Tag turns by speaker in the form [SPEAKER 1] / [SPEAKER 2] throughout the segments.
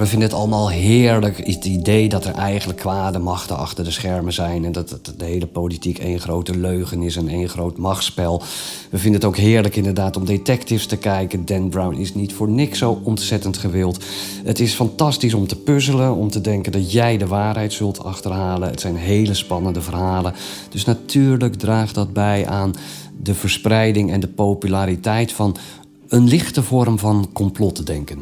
[SPEAKER 1] We vinden het allemaal heerlijk, het idee dat er eigenlijk kwade machten achter de schermen zijn. En dat de hele politiek één grote leugen is en één groot machtsspel. We vinden het ook heerlijk inderdaad om detectives te kijken. Dan Brown is niet voor niks zo ontzettend gewild. Het is fantastisch om te puzzelen, om te denken dat jij de waarheid zult achterhalen. Het zijn hele spannende verhalen. Dus natuurlijk draagt dat bij aan de verspreiding en de populariteit van een lichte vorm van complotdenken.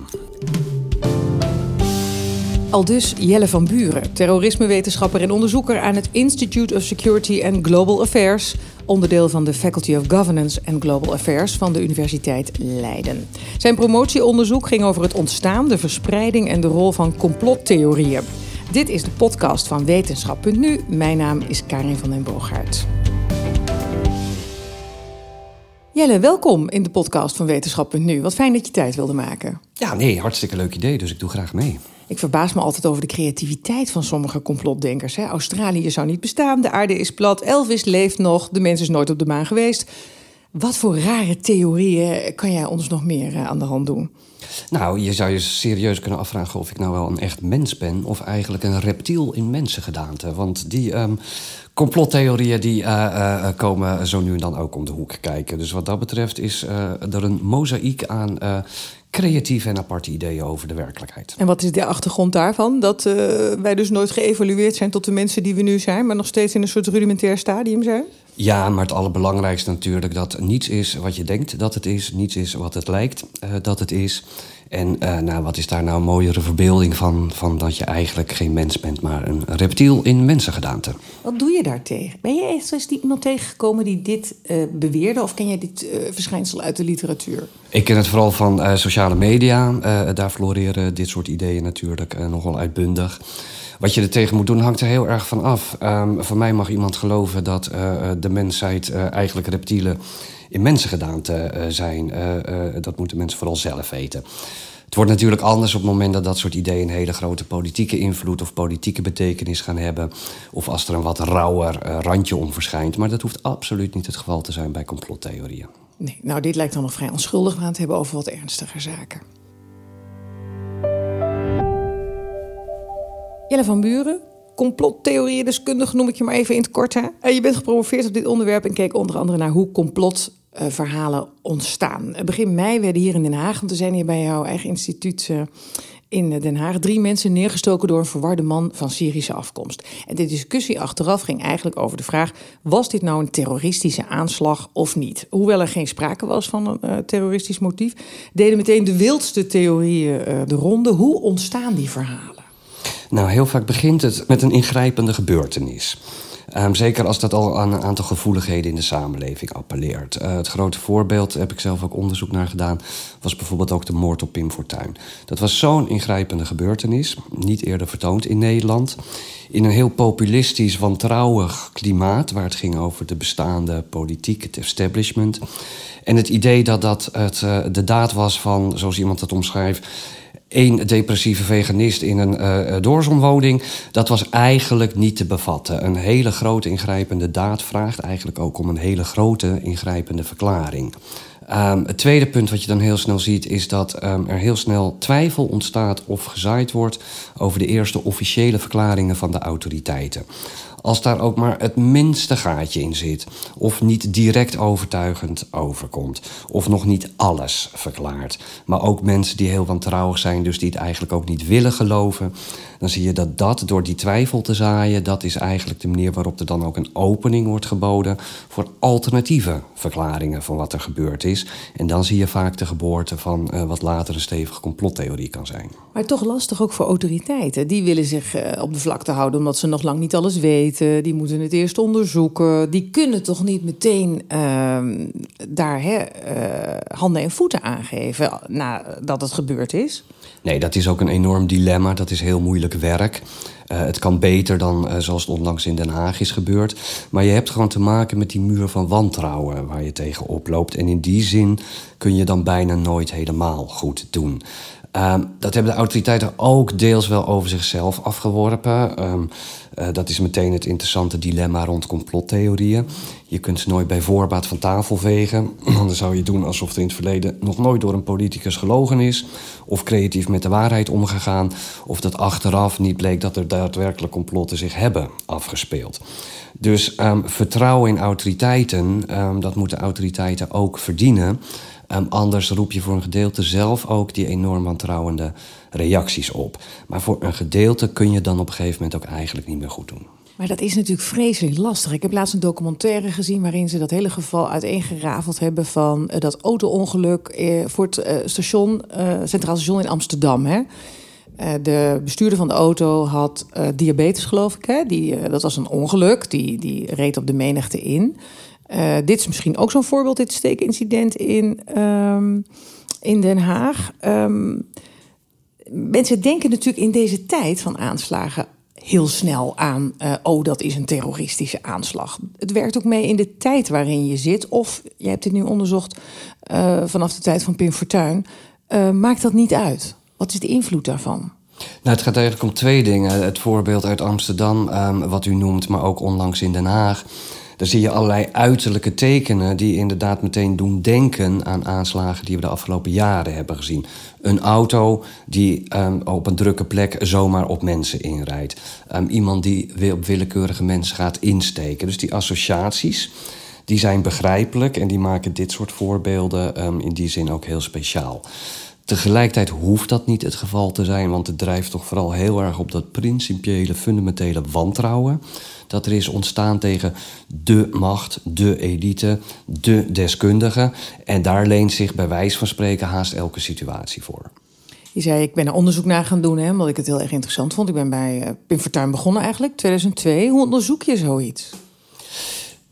[SPEAKER 2] Al dus Jelle van Buren, terrorismewetenschapper en onderzoeker aan het Institute of Security and Global Affairs, onderdeel van de Faculty of Governance and Global Affairs van de Universiteit Leiden. Zijn promotieonderzoek ging over het ontstaan, de verspreiding en de rol van complottheorieën. Dit is de podcast van Wetenschap.nu. Mijn naam is Karin van den Boogaard. Jelle, welkom in de podcast van Wetenschap.nu. Wat fijn dat je tijd wilde maken.
[SPEAKER 1] Ja, nee, hartstikke leuk idee, dus ik doe graag mee.
[SPEAKER 2] Ik verbaas me altijd over de creativiteit van sommige complotdenkers. Hè? Australië zou niet bestaan, de aarde is plat, Elvis leeft nog, de mens is nooit op de maan geweest. Wat voor rare theorieën kan jij ons nog meer eh, aan de hand doen?
[SPEAKER 1] Nou, je zou je serieus kunnen afvragen of ik nou wel een echt mens ben... of eigenlijk een reptiel in mensengedaante. Want die um, complottheorieën die, uh, uh, komen zo nu en dan ook om de hoek kijken. Dus wat dat betreft is er een mozaïek aan creatieve en aparte ideeën over de werkelijkheid.
[SPEAKER 2] En wat is de achtergrond daarvan? Dat uh, wij dus nooit geëvolueerd zijn tot de mensen die we nu zijn, maar nog steeds in een soort rudimentair stadium zijn?
[SPEAKER 1] Ja, maar het allerbelangrijkste natuurlijk dat niets is wat je denkt dat het is, niets is wat het lijkt uh, dat het is. En uh, nou, wat is daar nou een mooiere verbeelding van, van dat je eigenlijk geen mens bent, maar een reptiel in mensengedaante?
[SPEAKER 2] Wat doe je daartegen? Ben je eens iemand tegengekomen die dit uh, beweerde, of ken jij dit verschijnsel uit de literatuur?
[SPEAKER 1] Ik ken het vooral van sociale media. daar floreren dit soort ideeën natuurlijk nogal uitbundig. Wat je er tegen moet doen hangt er heel erg van af. Um, van mij mag iemand geloven dat de mensheid eigenlijk reptielen in mensengedaante uh, zijn. Dat moeten mensen vooral zelf weten. Het wordt natuurlijk anders op het moment dat dat soort ideeën een hele grote politieke invloed of politieke betekenis gaan hebben. Of als er een wat rauwer randje om verschijnt. Maar dat hoeft absoluut niet het geval te zijn bij complottheorieën.
[SPEAKER 2] Nee, nou, dit lijkt dan nog vrij onschuldig. We gaan het hebben over wat ernstiger zaken. Jelle van Buren, complottheorieën-deskundige noem ik je maar even in het kort. Hè? Je bent gepromoveerd op dit onderwerp en keek onder andere naar hoe complot uh, verhalen ontstaan. Begin mei werden hier in Den Haag, want er zijn hier bij jouw eigen instituut in Den Haag drie mensen neergestoken door een verwarde man van Syrische afkomst. En de discussie achteraf ging eigenlijk over de vraag: was dit nou een terroristische aanslag of niet? Hoewel er geen sprake was van een terroristisch motief, deden meteen de wildste theorieën de ronde. Hoe ontstaan die verhalen?
[SPEAKER 1] Nou, heel vaak begint het met een ingrijpende gebeurtenis. Um, zeker als dat al aan een aantal gevoeligheden in de samenleving appelleert. Uh, het grote voorbeeld, heb ik zelf ook onderzoek naar gedaan, was bijvoorbeeld ook de moord op Pim Fortuyn. Dat was zo'n ingrijpende gebeurtenis, niet eerder vertoond in Nederland. In een heel populistisch, wantrouwig klimaat, waar het ging over de bestaande politiek, het establishment. En het idee dat dat het, uh, de daad was van, zoals iemand dat omschrijft, één depressieve veganist in een uh, doorzonwoning, dat was eigenlijk niet te bevatten. Een hele grote ingrijpende daad vraagt eigenlijk ook om een hele grote ingrijpende verklaring. Um, het tweede punt wat je dan heel snel ziet, is dat um, er heel snel twijfel ontstaat of gezaaid wordt over de eerste officiële verklaringen van de autoriteiten. Als daar ook maar het minste gaatje in zit, of niet direct overtuigend overkomt, of nog niet alles verklaart, maar ook mensen die heel wantrouwig zijn, dus die het eigenlijk ook niet willen geloven, dan zie je dat dat door die twijfel te zaaien, dat is eigenlijk de manier waarop er dan ook een opening wordt geboden voor alternatieve verklaringen van wat er gebeurd is. En dan zie je vaak de geboorte van uh, wat later een stevige complottheorie kan zijn.
[SPEAKER 2] Maar toch lastig ook voor autoriteiten. Die willen zich uh, op de vlakte houden omdat ze nog lang niet alles weten. Die moeten het eerst onderzoeken. Die kunnen toch niet meteen uh, daar hè, uh, handen en voeten aangeven nadat het gebeurd is?
[SPEAKER 1] Nee, dat is ook een enorm dilemma. Dat is heel moeilijk werk. Uh, het kan beter dan uh, zoals het onlangs in Den Haag is gebeurd. Maar je hebt gewoon te maken met die muur van wantrouwen waar je tegen oploopt. En in die zin kun je dan bijna nooit helemaal goed doen. Um, dat hebben de autoriteiten ook deels wel over zichzelf afgeworpen. Um, uh, dat is meteen het interessante dilemma rond complottheorieën. Je kunt ze nooit bij voorbaat van tafel vegen. Dan zou je doen alsof er in het verleden nog nooit door een politicus gelogen is. Of creatief met de waarheid omgegaan. Of dat achteraf niet bleek dat er daadwerkelijk complotten zich hebben afgespeeld. Dus um, vertrouwen in autoriteiten, dat moeten autoriteiten ook verdienen. Um, anders roep je voor een gedeelte zelf ook die enorm wantrouwende reacties op. Maar voor een gedeelte kun je dan op een gegeven moment ook eigenlijk niet meer goed doen.
[SPEAKER 2] Maar dat is natuurlijk vreselijk lastig. Ik heb laatst een documentaire gezien waarin ze dat hele geval uiteengerafeld hebben van uh, dat auto-ongeluk uh, voor het uh, station, Centraal Station in Amsterdam. Hè? de bestuurder van de auto had diabetes, geloof ik. Hè? Die, dat was een ongeluk. Die, die reed op de menigte in. Uh, dit is misschien ook zo'n voorbeeld, dit steekincident in, um, in Den Haag. Um, mensen denken natuurlijk in deze tijd van aanslagen heel snel aan, uh, oh, dat is een terroristische aanslag. Het werkt ook mee in de tijd waarin je zit. Of, je hebt dit nu onderzocht uh, vanaf de tijd van Pim Fortuyn. maakt dat niet uit? Wat is de invloed daarvan?
[SPEAKER 1] Nou, het gaat eigenlijk om twee dingen. Het voorbeeld uit Amsterdam, um, wat u noemt, maar ook onlangs in Den Haag. Daar zie je allerlei uiterlijke tekenen die inderdaad meteen doen denken aan aanslagen die we de afgelopen jaren hebben gezien. Een auto die um, op een drukke plek zomaar op mensen inrijdt. Um, iemand die op willekeurige mensen gaat insteken. Dus die associaties die zijn begrijpelijk en die maken dit soort voorbeelden um, in die zin ook heel speciaal. Tegelijkertijd hoeft dat niet het geval te zijn, want het drijft toch vooral heel erg op dat principiële, fundamentele wantrouwen. Dat er is ontstaan tegen de macht, de elite, de deskundige. En daar leent zich bij wijze van spreken haast elke situatie voor.
[SPEAKER 2] Je zei, ik ben er onderzoek naar gaan doen, hè, omdat ik het heel erg interessant vond. Ik ben bij uh, Pim Fortuyn begonnen eigenlijk, 2002. Hoe onderzoek je zoiets?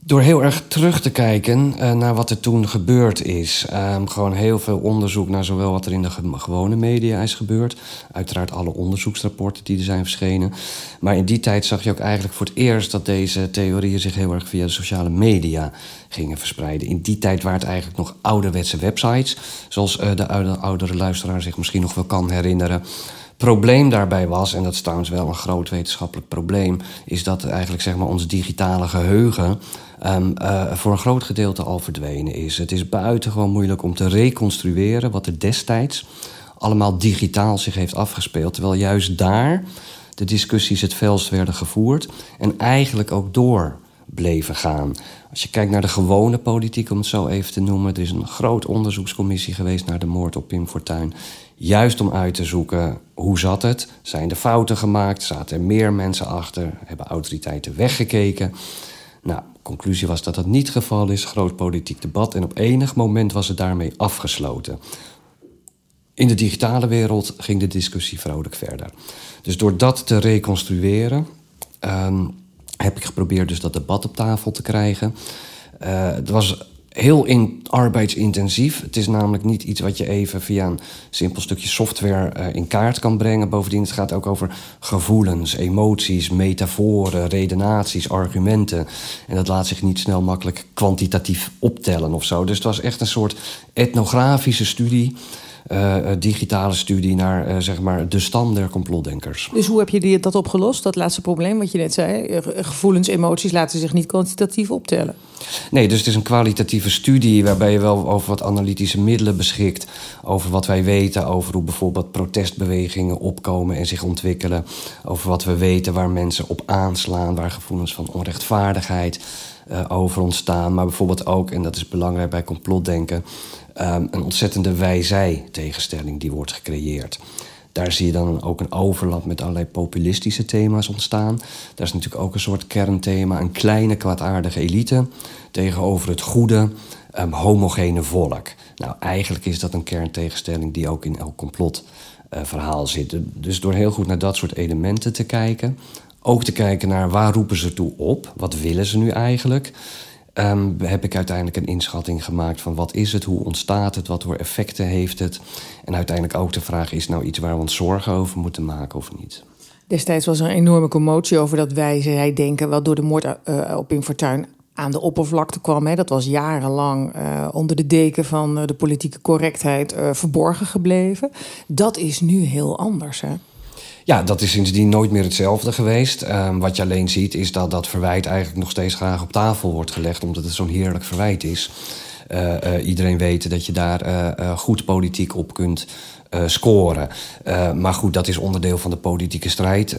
[SPEAKER 1] Door heel erg terug te kijken uh, naar wat er toen gebeurd is. Um, gewoon heel veel onderzoek naar zowel wat er in de gewone media is gebeurd. Uiteraard alle onderzoeksrapporten die er zijn verschenen. Maar in die tijd zag je ook eigenlijk voor het eerst dat deze theorieën zich heel erg via de sociale media gingen verspreiden. In die tijd waren het eigenlijk nog ouderwetse websites. Zoals uh, de oude, oudere luisteraar zich misschien nog wel kan herinneren probleem daarbij was, en dat is trouwens wel een groot wetenschappelijk probleem, is dat eigenlijk zeg maar, ons digitale geheugen um, uh, voor een groot gedeelte al verdwenen is. Het is buitengewoon moeilijk om te reconstrueren wat er destijds allemaal digitaal zich heeft afgespeeld. Terwijl juist daar de discussies het felst werden gevoerd en eigenlijk ook door bleven gaan. Als je kijkt naar de gewone politiek, om het zo even te noemen, er is een groot onderzoekscommissie geweest naar de moord op Pim Fortuyn. Juist om uit te zoeken hoe zat het? Zijn er fouten gemaakt? Zaten er meer mensen achter? Hebben autoriteiten weggekeken? Nou, conclusie was dat dat niet het geval is. Groot politiek debat en op enig moment was het daarmee afgesloten. In de digitale wereld ging de discussie vrolijk verder. Dus door dat te reconstrueren, um, heb ik geprobeerd dus dat debat op tafel te krijgen. Uh, het was heel in, arbeidsintensief. Het is namelijk niet iets wat je even via een simpel stukje software uh, in kaart kan brengen. Bovendien, het gaat ook over gevoelens, emoties, metaforen, redenaties, argumenten. En dat laat zich niet snel makkelijk kwantitatief optellen of zo. Dus het was echt een soort etnografische studie digitale studie naar uh, zeg maar de stam der complotdenkers.
[SPEAKER 2] Dus hoe heb je die, dat opgelost, dat laatste probleem wat je net zei? Gevoelens, emoties laten zich niet kwantitatief optellen.
[SPEAKER 1] Nee, dus het is een kwalitatieve studie waarbij je wel over wat analytische middelen beschikt. Over wat wij weten over hoe bijvoorbeeld protestbewegingen opkomen en zich ontwikkelen. Over wat we weten waar mensen op aanslaan, waar gevoelens van onrechtvaardigheid uh, over ontstaan. Maar bijvoorbeeld ook, en dat is belangrijk bij complotdenken, um, een ontzettende wij-zij-tegenstelling die wordt gecreëerd. Daar zie je dan ook een overlap met allerlei populistische thema's ontstaan. Daar is natuurlijk ook een soort kernthema, een kleine kwaadaardige elite tegenover het goede, um, homogene volk. Nou, eigenlijk is dat een kerntegenstelling die ook in elk complotverhaal uh, zit. Dus door heel goed naar dat soort elementen te kijken, ook te kijken naar waar roepen ze toe op, wat willen ze nu eigenlijk. Um, heb ik uiteindelijk een inschatting gemaakt van wat is het, hoe ontstaat het, wat voor effecten heeft het. En uiteindelijk ook de vraag, is nou iets waar we ons zorgen over moeten maken of niet?
[SPEAKER 2] Destijds was er een enorme commotie over dat wij, zij denken, wat door de moord uh, op Pim Fortuyn aan de oppervlakte kwam. Hè. Dat was jarenlang uh, onder de deken van de politieke correctheid verborgen gebleven. Dat is nu heel anders. Hè?
[SPEAKER 1] Ja, dat is sindsdien nooit meer hetzelfde geweest. Um, wat je alleen ziet is dat dat verwijt eigenlijk nog steeds graag op tafel wordt gelegd, omdat het zo'n heerlijk verwijt is. iedereen weet dat je daar goed politiek op kunt scoren. Maar goed, dat is onderdeel van de politieke strijd.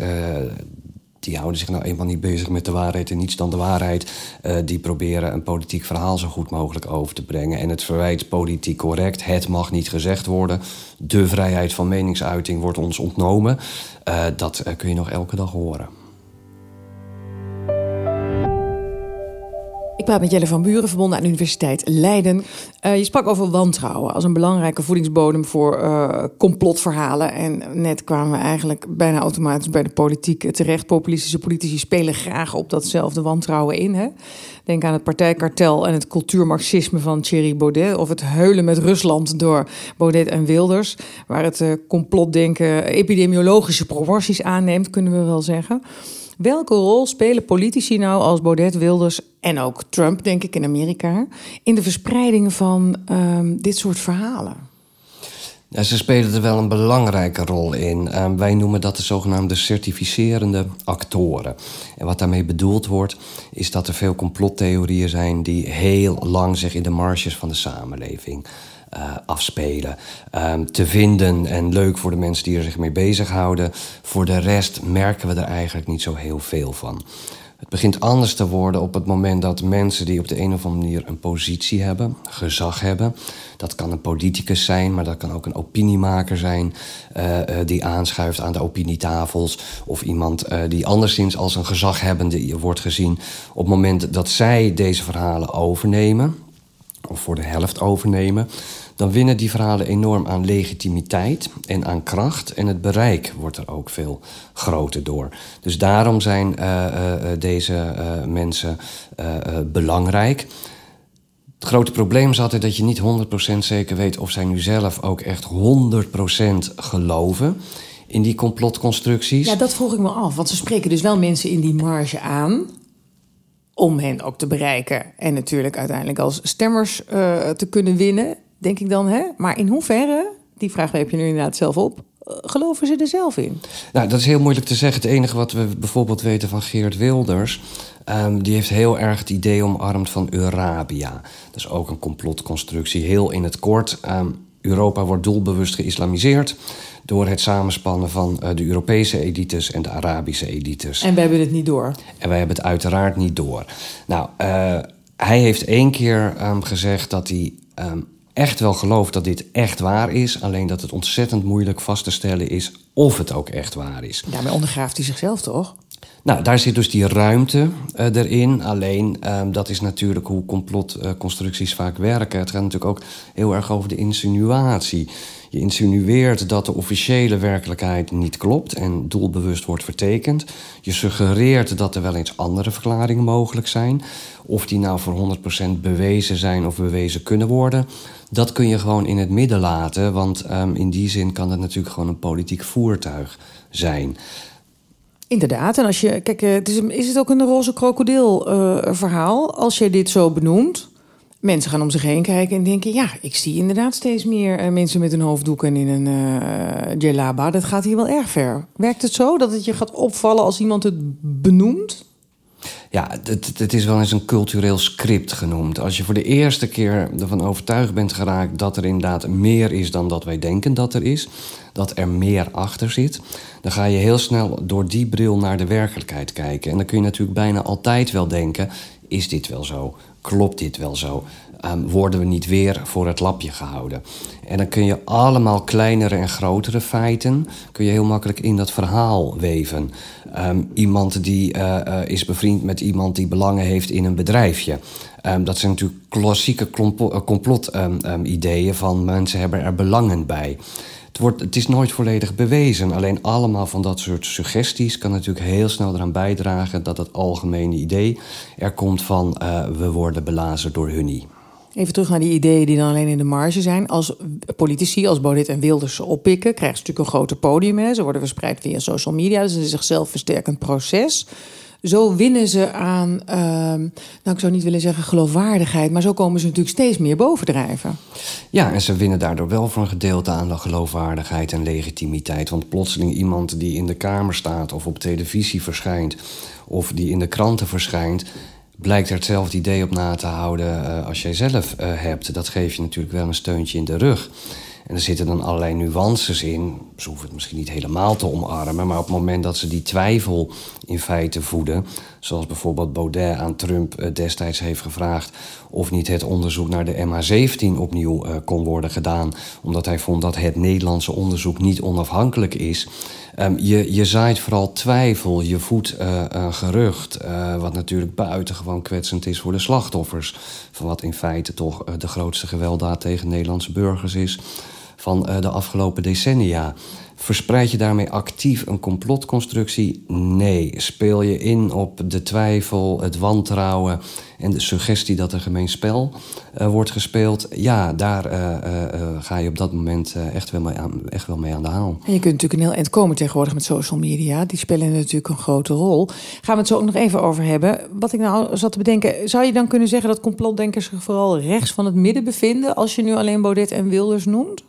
[SPEAKER 1] Die houden zich nou eenmaal niet bezig met de waarheid en niets dan de waarheid. die proberen een politiek verhaal zo goed mogelijk over te brengen. En het verwijt politiek correct. Het mag niet gezegd worden. De vrijheid van meningsuiting wordt ons ontnomen. dat kun je nog elke dag horen.
[SPEAKER 2] Praat met Jelle van Buren, verbonden aan de Universiteit Leiden. Uh, je sprak over wantrouwen als een belangrijke voedingsbodem voor uh, complotverhalen. En net kwamen we eigenlijk bijna automatisch bij de politiek terecht. Populistische politici spelen graag op datzelfde wantrouwen in. Hè? Denk aan het partijkartel en het cultuurmarxisme van Thierry Baudet. Of het heulen met Rusland door Baudet en Wilders. Waar het uh, complotdenken epidemiologische proporties aanneemt, kunnen we wel zeggen. Welke rol spelen politici nou als Baudet, Wilders en ook Trump, denk ik, in Amerika, in de verspreiding van um, dit soort verhalen?
[SPEAKER 1] Ze spelen er wel een belangrijke rol in. Uh, wij noemen dat de zogenaamde certificerende actoren. En wat daarmee bedoeld wordt, is dat er veel complottheorieën zijn die heel lang zich in de marges van de samenleving uh, afspelen. Um, te vinden en leuk voor de mensen die er zich mee bezighouden. Voor de rest merken we er eigenlijk niet zo heel veel van. Het begint anders te worden op het moment dat mensen die op de een of andere manier een positie hebben, gezag hebben. Dat kan een politicus zijn, maar dat kan ook een opiniemaker zijn uh, uh, die aanschuift aan de opinietafels. Of iemand die anderszins als een gezaghebbende wordt gezien. Op het moment dat zij deze verhalen overnemen, of voor de helft overnemen, dan winnen die verhalen enorm aan legitimiteit en aan kracht. En het bereik wordt er ook veel groter door. Dus daarom zijn uh, uh, deze uh, mensen belangrijk. Het grote probleem is altijd dat je niet 100% zeker weet of zij nu zelf ook echt 100% geloven in die complotconstructies.
[SPEAKER 2] Ja, dat vroeg ik me af. Want ze spreken dus wel mensen in die marge aan om hen ook te bereiken. En natuurlijk uiteindelijk als stemmers uh, te kunnen winnen, denk ik dan. Hè? Maar in hoeverre, die vraag heb je nu inderdaad zelf op, uh, geloven ze er zelf in?
[SPEAKER 1] Nou, dat is heel moeilijk te zeggen. Het enige wat we bijvoorbeeld weten van Geert Wilders... Um, die heeft heel erg het idee omarmd van Eurabia. Dat is ook een complotconstructie, heel in het kort... Um, Europa wordt doelbewust geïslamiseerd door het samenspannen van uh, de Europese elites en de Arabische elites.
[SPEAKER 2] En wij hebben het niet door.
[SPEAKER 1] En wij hebben het uiteraard niet door. Nou, uh, hij heeft één keer um, gezegd dat hij um, echt wel gelooft dat dit echt waar is. Alleen dat het ontzettend moeilijk vast te stellen is of het ook echt waar is.
[SPEAKER 2] Daarmee ondergraaft hij zichzelf toch?
[SPEAKER 1] Nou, daar zit dus die ruimte uh, erin. Alleen, um, dat is natuurlijk hoe complotconstructies vaak werken. Het gaat natuurlijk ook heel erg over de insinuatie. Je insinueert dat de officiële werkelijkheid niet klopt en doelbewust wordt vertekend. Je suggereert dat er wel eens andere verklaringen mogelijk zijn. Of die nou voor 100% bewezen zijn of bewezen kunnen worden. Dat kun je gewoon in het midden laten, want um, in die zin kan het natuurlijk gewoon een politiek voertuig zijn.
[SPEAKER 2] Inderdaad, en als je, kijk, het is, is het ook een roze krokodil uh, verhaal als je dit zo benoemt? Mensen gaan om zich heen kijken en denken: ja, ik zie inderdaad steeds meer uh, mensen met een hoofddoek en in een uh, djellaba. Dat gaat hier wel erg ver. Werkt het zo dat het je gaat opvallen als iemand het benoemt?
[SPEAKER 1] Ja, het, het is wel eens een cultureel script genoemd. Als je voor de eerste keer ervan overtuigd bent geraakt dat er inderdaad meer is dan dat wij denken dat er is, dat er meer achter zit, dan ga je heel snel door die bril naar de werkelijkheid kijken. En dan kun je natuurlijk bijna altijd wel denken: is dit wel zo? Klopt dit wel zo? Um, worden we niet weer voor het lapje gehouden? En dan kun je allemaal kleinere en grotere feiten... kun je heel makkelijk in dat verhaal weven. Um, iemand die uh, uh, is bevriend met iemand die belangen heeft in een bedrijfje. Um, dat zijn natuurlijk klassieke complot-ideeën van mensen hebben er belangen bij. Het, wordt, het is nooit volledig bewezen. Alleen allemaal van dat soort suggesties kan natuurlijk heel snel eraan bijdragen dat het algemene idee er komt van we worden belazen door hunnie.
[SPEAKER 2] Even terug naar die ideeën die dan alleen in de marge zijn. Als politici, als Baudet en Wilders ze oppikken, krijgen ze natuurlijk een groter podium. Hè. Ze worden verspreid via social media. Dus het is een zichzelf versterkend proces. Zo winnen ze aan, ehm, nou ik zou niet willen zeggen geloofwaardigheid, maar zo komen ze natuurlijk steeds meer bovendrijven.
[SPEAKER 1] Ja, en ze winnen daardoor wel voor een gedeelte aan de geloofwaardigheid en legitimiteit. Want plotseling iemand die in de Kamer staat of op televisie verschijnt of die in de kranten verschijnt, blijkt er hetzelfde idee op na te houden uh, als jij zelf uh, hebt. Dat geeft je natuurlijk wel een steuntje in de rug. En er zitten dan allerlei nuances in. Ze hoeven het misschien niet helemaal te omarmen, maar op het moment dat ze die twijfel in feite voeden, zoals bijvoorbeeld Baudet aan Trump eh, destijds heeft gevraagd of niet het onderzoek naar de MH17 opnieuw kon worden gedaan, omdat hij vond dat het Nederlandse onderzoek niet onafhankelijk is. Um, je, je zaait vooral twijfel, je voedt uh, uh, gerucht, uh, wat natuurlijk buitengewoon kwetsend is voor de slachtoffers. Van wat in feite toch de grootste gewelddaad tegen Nederlandse burgers is van de afgelopen decennia. Verspreid je daarmee actief een complotconstructie? Nee. Speel je in op de twijfel, het wantrouwen en de suggestie dat er gemeen spel uh, wordt gespeeld? Ja, daar uh, ga je op dat moment echt, wel mee aan, echt wel mee aan de haal.
[SPEAKER 2] En je kunt natuurlijk een heel eind komen tegenwoordig met social media. Die spelen natuurlijk een grote rol. Gaan we het zo ook nog even over hebben. Wat ik nou zat te bedenken, zou je dan kunnen zeggen dat complotdenkers zich vooral rechts van het midden bevinden als je nu alleen Baudet en Wilders noemt?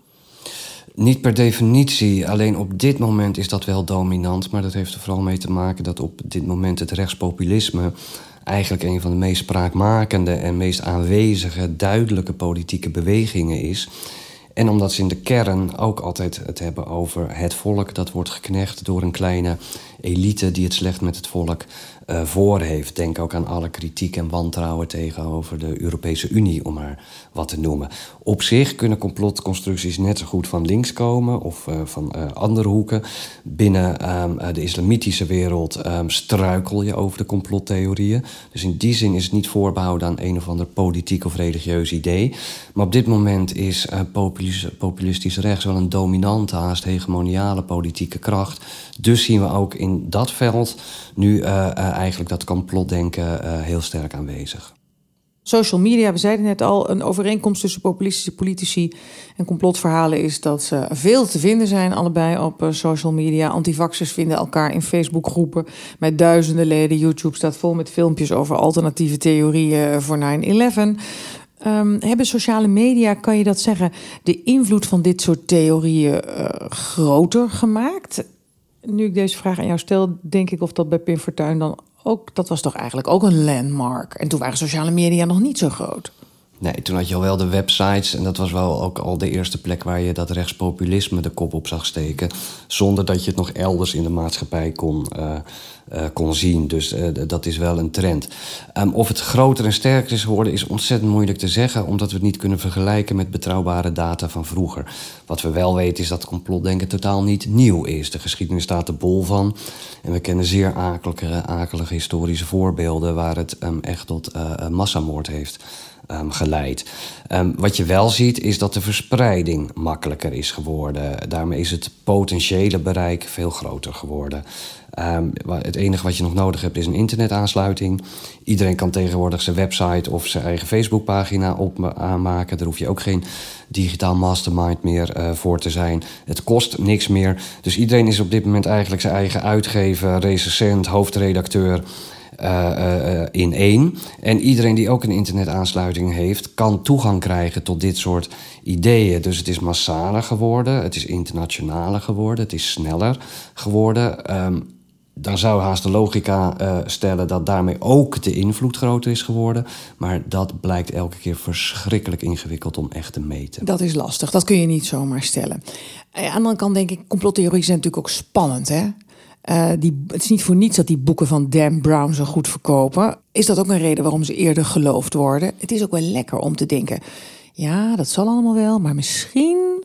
[SPEAKER 1] Niet per definitie, alleen op dit moment is dat wel dominant. Maar dat heeft er vooral mee te maken dat op dit moment het rechtspopulisme eigenlijk een van de meest spraakmakende en meest aanwezige, duidelijke politieke bewegingen is. En omdat ze in de kern ook altijd het hebben over het volk dat wordt geknecht door een kleine elite die het slecht met het volk uh, voor heeft. Denk ook aan alle kritiek en wantrouwen tegenover de Europese Unie, om maar wat te noemen. Op zich kunnen complotconstructies net zo goed van links komen of uh, van uh, andere hoeken. Binnen um, de islamitische wereld um, struikel je over de complottheorieën. Dus in die zin is het niet voorbehouden aan een of ander politiek of religieus idee. Maar op dit moment is populistisch, populistisch rechts wel een dominante, haast hegemoniale politieke kracht. Dus zien we ook in dat veld nu eigenlijk dat complotdenken uh, heel sterk aanwezig.
[SPEAKER 2] Social media, we zeiden net al, een overeenkomst tussen populistische politici en complotverhalen is dat ze veel te vinden zijn, allebei op social media. Antivaxers vinden elkaar in Facebookgroepen met duizenden leden. YouTube staat vol met filmpjes over alternatieve theorieën voor 9-11. Um, hebben sociale media, kan je dat zeggen, de invloed van dit soort theorieën groter gemaakt? Nu ik deze vraag aan jou stel, denk ik of dat bij Pim Fortuyn dan ook, dat was toch eigenlijk ook een landmark. En toen waren sociale media nog niet zo groot.
[SPEAKER 1] Nee, toen had je al wel de websites. En dat was wel ook al de eerste plek waar je dat rechtspopulisme de kop op zag steken. Zonder dat je het nog elders in de maatschappij kon, uh, uh, kon zien. Dus uh, dat is wel een trend. Um, of het groter en sterker is geworden, is ontzettend moeilijk te zeggen. Omdat we het niet kunnen vergelijken met betrouwbare data van vroeger. Wat we wel weten is dat complotdenken totaal niet nieuw is. De geschiedenis staat er bol van. En we kennen zeer akelige, akelige historische voorbeelden waar het um, echt tot massamoord heeft um, geleid. Um, wat je wel ziet is dat de verspreiding makkelijker is geworden. Daarmee is het potentiële bereik veel groter geworden. Um, het enige wat je nog nodig hebt is een internetaansluiting. Iedereen kan tegenwoordig zijn website of zijn eigen Facebookpagina op aanmaken. Daar hoef je ook geen digitaal mastermind meer uh, voor te zijn. Het kost niks meer. Dus iedereen is op dit moment eigenlijk zijn eigen uitgever, recensent, hoofdredacteur. Uh, uh, in één. En iedereen die ook een internetaansluiting heeft, kan toegang krijgen tot dit soort ideeën. Dus het is massaler geworden, het is internationaler geworden, het is sneller geworden. Um, dan zou haast de logica uh, stellen dat daarmee ook de invloed groter is geworden. Maar dat blijkt elke keer verschrikkelijk ingewikkeld om echt te meten.
[SPEAKER 2] Dat is lastig, dat kun je niet zomaar stellen. Aan de andere kant denk ik, complottheorieën zijn natuurlijk ook spannend. Hè? Uh, die, het is niet voor niets dat die boeken van Dan Brown zo goed verkopen. Is dat ook een reden waarom ze eerder geloofd worden? Het is ook wel lekker om te denken: ja, dat zal allemaal wel, maar misschien.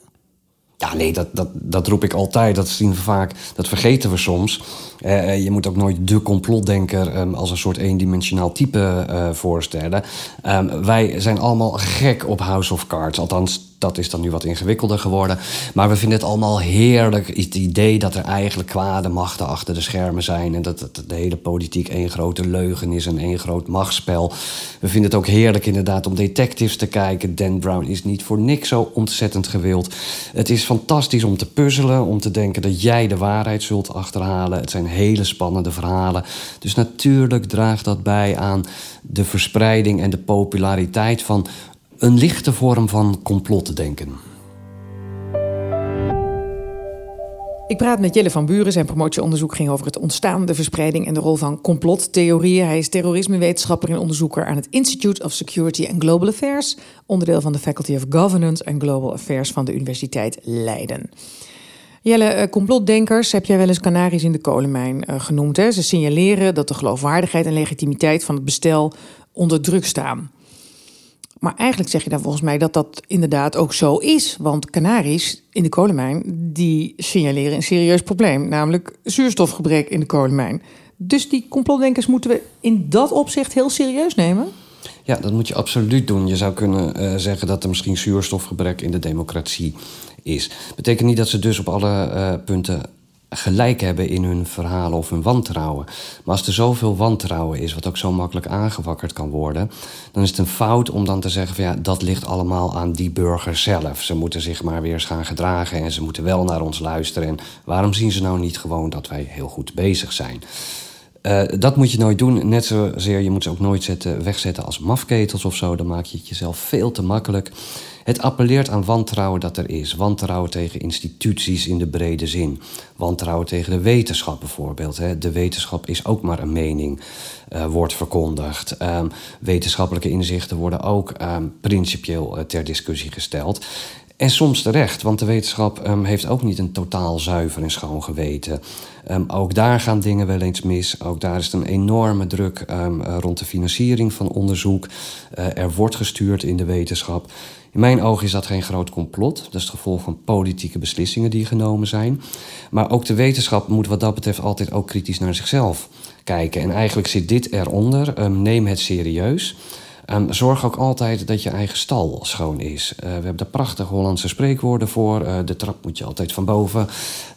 [SPEAKER 1] Ja, nee, dat, dat, dat roep ik altijd. Dat zien we vaak, dat vergeten we soms. Uh, je moet ook nooit de complotdenker um, als een soort eendimensionaal type uh, voorstellen. Um, wij zijn allemaal gek op House of Cards. Althans, dat is dan nu wat ingewikkelder geworden. Maar we vinden het allemaal heerlijk, het idee dat er eigenlijk kwade machten achter de schermen zijn. En dat, de hele politiek één grote leugen is en één groot machtsspel. We vinden het ook heerlijk inderdaad om detectives te kijken. Dan Brown is niet voor niks zo ontzettend gewild. Het is fantastisch om te puzzelen, om te denken dat jij de waarheid zult achterhalen. Het zijn hele spannende verhalen. Dus natuurlijk draagt dat bij aan de verspreiding en de populariteit van een lichte vorm van complotdenken.
[SPEAKER 2] Ik praat met Jelle van Buren. Zijn promotieonderzoek ging over het ontstaan, de verspreiding en de rol van complottheorieën. Hij is terrorismewetenschapper en onderzoeker aan het Institute of Security and Global Affairs, onderdeel van de Faculty of Governance and Global Affairs van de Universiteit Leiden. Jelle, eh, complotdenkers heb jij wel eens Canaries in de kolenmijn uh, genoemd. Hè? Ze signaleren dat de geloofwaardigheid en legitimiteit van het bestel onder druk staan. Maar eigenlijk zeg je dan volgens mij dat dat inderdaad ook zo is. Want Canaries in de kolenmijn, die signaleren een serieus probleem. Namelijk zuurstofgebrek in de kolenmijn. Dus die complotdenkers moeten we in dat opzicht heel serieus nemen?
[SPEAKER 1] Ja, dat moet je absoluut doen. Je zou kunnen uh, zeggen dat er misschien zuurstofgebrek in de democratie is. Betekent niet dat ze dus op alle uh, punten gelijk hebben in hun verhalen of hun wantrouwen. Maar als er zoveel wantrouwen is, wat ook zo makkelijk aangewakkerd kan worden, dan is het een fout om dan te zeggen van ja, dat ligt allemaal aan die burger zelf. Ze moeten zich maar weer eens gaan gedragen en ze moeten wel naar ons luisteren. En waarom zien ze nou niet gewoon dat wij heel goed bezig zijn? Uh, dat moet je nooit doen. Net zozeer, je moet ze ook nooit zetten, wegzetten als mafketels of zo. Dan maak je het jezelf veel te makkelijk. Het appelleert aan wantrouwen dat er is. Wantrouwen tegen instituties in de brede zin. Wantrouwen tegen de wetenschap bijvoorbeeld. De wetenschap is ook maar een mening, uh, wordt verkondigd. Um, wetenschappelijke inzichten worden ook um, principieel uh, ter discussie gesteld. En soms terecht, want de wetenschap um, heeft ook niet een totaal zuiver en schoon geweten. Um, ook daar gaan dingen wel eens mis. Ook daar is een enorme druk um, rond de financiering van onderzoek. Uh, er wordt gestuurd in de wetenschap. In mijn ogen is dat geen groot complot. Dat is het gevolg van politieke beslissingen die genomen zijn. Maar ook de wetenschap moet wat dat betreft altijd ook kritisch naar zichzelf kijken. En eigenlijk zit dit eronder. Neem het serieus. Um, zorg ook altijd dat je eigen stal schoon is. Uh, we hebben daar prachtige Hollandse spreekwoorden voor. Uh, de trap moet je altijd van boven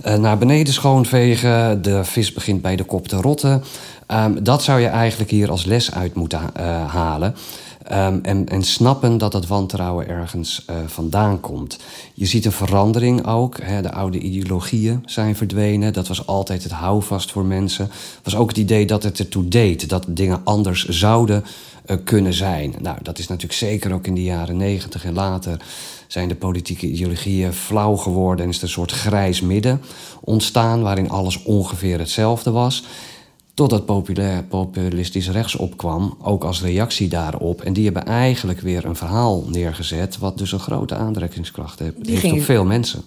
[SPEAKER 1] uh, naar beneden schoonvegen. De vis begint bij de kop te rotten. Um, dat zou je eigenlijk hier als les uit moeten halen. Um, en, en snappen dat dat wantrouwen ergens uh, vandaan komt. Je ziet een verandering ook. Hè, de oude ideologieën zijn verdwenen. Dat was altijd het houvast voor mensen. was ook het idee dat het ertoe deed. Dat dingen anders zouden uh, kunnen zijn. Nou, dat is natuurlijk zeker ook in de jaren negentig en later zijn de politieke ideologieën flauw geworden en is er een soort grijs midden ontstaan waarin alles ongeveer hetzelfde was. Totdat populair, populistisch rechts opkwam, ook als reactie daarop. En die hebben eigenlijk weer een verhaal neergezet, wat dus een grote aantrekkingskracht heeft, die heeft ging... op veel mensen.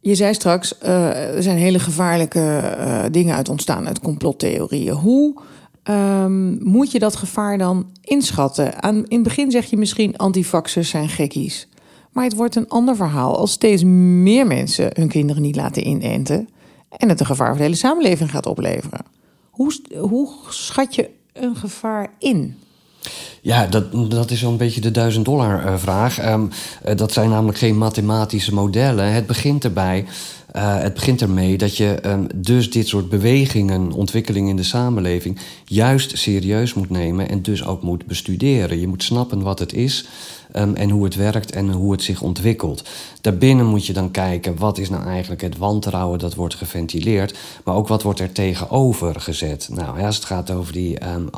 [SPEAKER 2] Je zei straks, uh, er zijn hele gevaarlijke uh, dingen uit ontstaan uit complottheorieën. Hoe um, moet je dat gevaar dan inschatten? Aan, in het begin zeg je misschien antivaxers zijn gekkies. Maar het wordt een ander verhaal als steeds meer mensen hun kinderen niet laten inenten... en het een gevaar voor de hele samenleving gaat opleveren. Hoe, hoe schat je een gevaar in?
[SPEAKER 1] Ja, dat, dat is zo'n beetje de duizend dollar uh, vraag. Um, uh, dat zijn namelijk geen mathematische modellen. Het begint erbij. Uh, het begint ermee dat je um, dus dit soort bewegingen, ontwikkelingen in de samenleving, juist serieus moet nemen en dus ook moet bestuderen. Je moet snappen wat het is um, en hoe het werkt en hoe het zich ontwikkelt. Daarbinnen moet je dan kijken wat is nou eigenlijk het wantrouwen dat wordt geventileerd, maar ook wat wordt er tegenover gezet. Nou, ja, als het gaat over die um,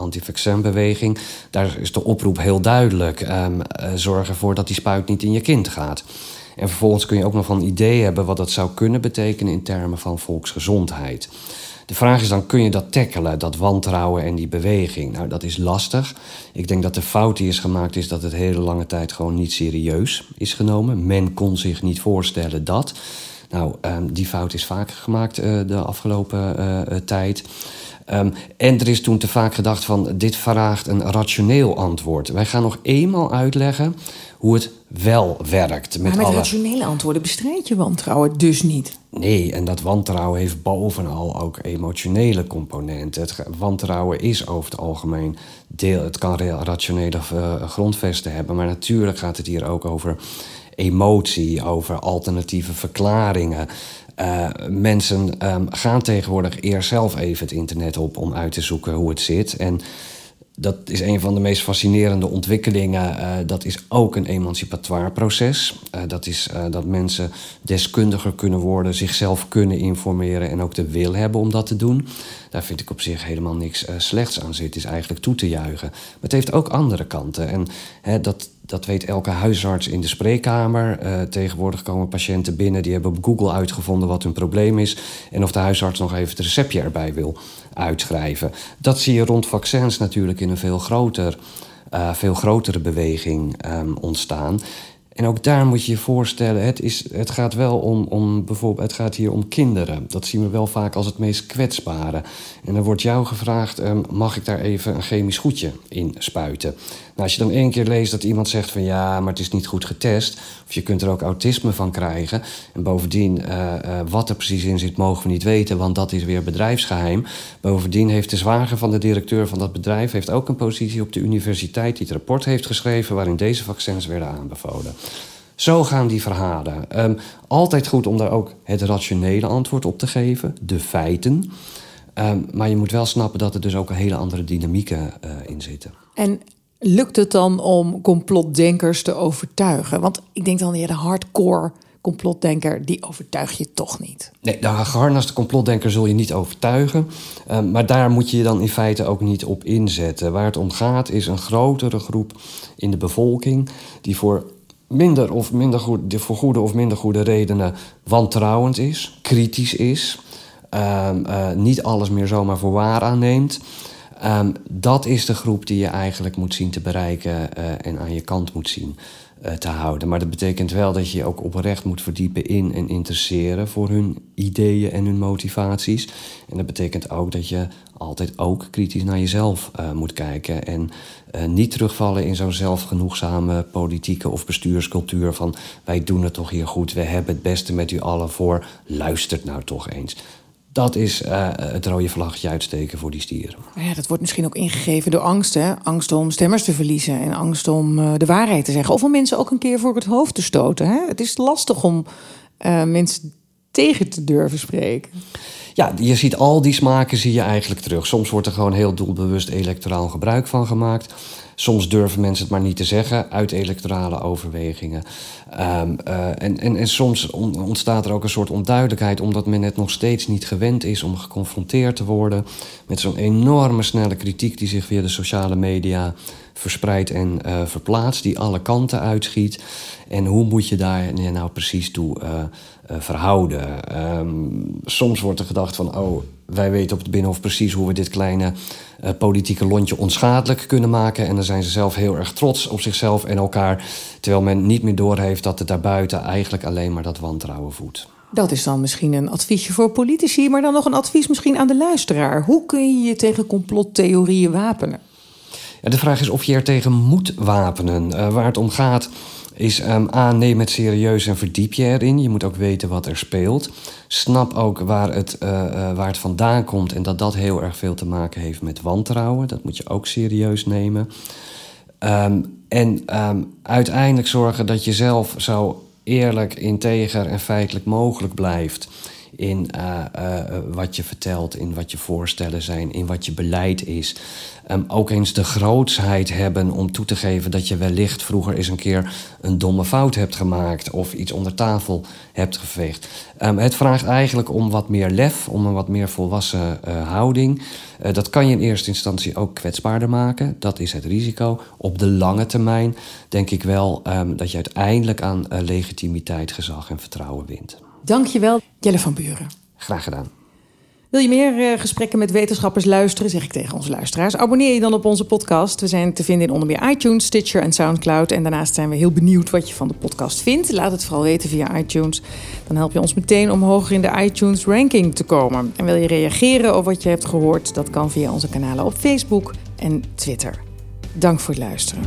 [SPEAKER 1] daar is de oproep heel duidelijk: um, uh, zorg ervoor dat die spuit niet in je kind gaat. En vervolgens kun je ook nog van idee hebben wat dat zou kunnen betekenen in termen van volksgezondheid. De vraag is dan, kun je dat tackelen, dat wantrouwen en die beweging? Nou, dat is lastig. Ik denk dat de fout die is gemaakt is dat het hele lange tijd gewoon niet serieus is genomen. Men kon zich niet voorstellen dat. Nou, um, die fout is vaker gemaakt uh, de afgelopen uh, tijd. Um, en er is toen te vaak gedacht van dit vraagt een rationeel antwoord. Wij gaan nog eenmaal uitleggen hoe het wel werkt.
[SPEAKER 2] Met maar met alle... rationele antwoorden bestrijd je wantrouwen dus niet.
[SPEAKER 1] Nee, en dat wantrouwen heeft bovenal ook emotionele componenten. Het wantrouwen is over het algemeen deel. Het kan rationele uh, grondvesten hebben, maar natuurlijk gaat het hier ook over emotie, over alternatieve verklaringen. Uh, mensen um, gaan tegenwoordig eerst zelf even het internet op om uit te zoeken hoe het zit. En dat is een van de meest fascinerende ontwikkelingen. Uh, dat is ook een emancipatoire proces. Uh, dat is uh, dat mensen deskundiger kunnen worden, zichzelf kunnen informeren en ook de wil hebben om dat te doen. Daar vind ik op zich helemaal niks slechts aan zitten. is eigenlijk toe te juichen. Maar het heeft ook andere kanten. En hè, dat, dat weet elke huisarts in de spreekkamer. Uh, tegenwoordig komen patiënten binnen die hebben op Google uitgevonden wat hun probleem is. En of de huisarts nog even het receptje erbij wil uitschrijven. Dat zie je rond vaccins natuurlijk in een veel, groter, uh, veel grotere beweging um, ontstaan. En ook daar moet je je voorstellen, het, is, het gaat wel om, om bijvoorbeeld, het gaat hier om kinderen. Dat zien we wel vaak als het meest kwetsbare. En dan wordt jou gevraagd, um, mag ik daar even een chemisch goedje in spuiten? Nou, als je dan één keer leest dat iemand zegt van ja, maar het is niet goed getest, of je kunt er ook autisme van krijgen. En bovendien, uh, uh, wat er precies in zit, mogen we niet weten, want dat is weer bedrijfsgeheim. Bovendien heeft de zwager van de directeur van dat bedrijf heeft ook een positie op de universiteit die het rapport heeft geschreven waarin deze vaccins werden aanbevolen. Zo gaan die verhalen. Um, altijd goed om daar ook het rationele antwoord op te geven, de feiten. Um, maar je moet wel snappen dat er dus ook een hele andere dynamieken uh, in zitten.
[SPEAKER 2] En lukt het dan om complotdenkers te overtuigen? Want ik denk dan, ja, de hardcore complotdenker, die overtuig je toch niet.
[SPEAKER 1] Nee, de geharnaste complotdenker zul je niet overtuigen. Uh, maar daar moet je je dan in feite ook niet op inzetten. Waar het om gaat is een grotere groep in de bevolking... die voor minder of minder goed, voor goede of minder goede redenen wantrouwend is, kritisch is, um, uh, niet alles meer zomaar voor waar aanneemt. Um, dat is de groep die je eigenlijk moet zien te bereiken uh, en aan je kant moet zien te houden. Maar dat betekent wel dat je je ook oprecht moet verdiepen in en interesseren voor hun ideeën en hun motivaties. En dat betekent ook dat je altijd ook kritisch naar jezelf uh, moet kijken. En uh, niet terugvallen in zo'n zelfgenoegzame politieke of bestuurscultuur van wij doen het toch hier goed, we hebben het beste met u allen voor, luistert nou toch eens. Dat is uh, het rode vlaggetje uitsteken voor die stieren.
[SPEAKER 2] Ja, dat wordt misschien ook ingegeven door angst. Hè? Angst om stemmers te verliezen en angst om uh, de waarheid te zeggen. Of om mensen ook een keer voor het hoofd te stoten. Hè? Het is lastig om uh, mensen tegen te durven spreken.
[SPEAKER 1] Ja, je ziet al die smaken zie je eigenlijk terug. Soms wordt er gewoon heel doelbewust electoraal gebruik van gemaakt. Soms durven mensen het maar niet te zeggen uit electorale overwegingen. Um, uh, en, en, en soms ontstaat er ook een soort onduidelijkheid, omdat men het nog steeds niet gewend is om geconfronteerd te worden met zo'n enorme snelle kritiek die zich via de sociale media verspreidt en uh, verplaatst, die alle kanten uitschiet. En hoe moet je daar nou precies toe uh, uh, verhouden? Um, soms wordt er gedacht van, oh, wij weten op het Binnenhof precies hoe we dit kleine politieke lontje onschadelijk kunnen maken. En dan zijn ze zelf heel erg trots op zichzelf en elkaar. Terwijl men niet meer doorheeft dat het daarbuiten eigenlijk alleen maar dat wantrouwen voedt.
[SPEAKER 2] Dat is dan misschien een adviesje voor politici, maar dan nog een advies misschien aan de luisteraar. Hoe kun je je tegen complottheorieën wapenen?
[SPEAKER 1] Ja, de vraag is of je er tegen moet wapenen. Uh, waar het om gaat is um, A, neem het serieus en verdiep je erin. Je moet ook weten wat er speelt. Snap ook waar het, uh, uh, waar het vandaan komt en dat dat heel erg veel te maken heeft met wantrouwen. Dat moet je ook serieus nemen. Um, en um, uiteindelijk zorgen dat je zelf zo eerlijk, integer en feitelijk mogelijk blijft in uh, uh, wat je vertelt, in wat je voorstellen zijn, in wat je beleid is. Um, ook eens de grootsheid hebben om toe te geven dat je wellicht vroeger eens een keer een domme fout hebt gemaakt of iets onder tafel hebt geveegd. Um, het vraagt eigenlijk om wat meer lef, om een wat meer volwassen houding. Dat kan je in eerste instantie ook kwetsbaarder maken. Dat is het risico. Op de lange termijn denk ik wel um, dat je uiteindelijk aan legitimiteit, gezag en vertrouwen wint.
[SPEAKER 2] Dankjewel, Jelle van Buren.
[SPEAKER 1] Graag gedaan.
[SPEAKER 2] Wil je meer uh, gesprekken met wetenschappers luisteren, zeg ik tegen onze luisteraars. Abonneer je dan op onze podcast. We zijn te vinden in onder meer iTunes, Stitcher en Soundcloud. En daarnaast zijn we heel benieuwd wat je van de podcast vindt. Laat het vooral weten via iTunes. Dan help je ons meteen om hoger in de iTunes ranking te komen. En wil je reageren op wat je hebt gehoord? Dat kan via onze kanalen op Facebook en Twitter. Dank voor het luisteren.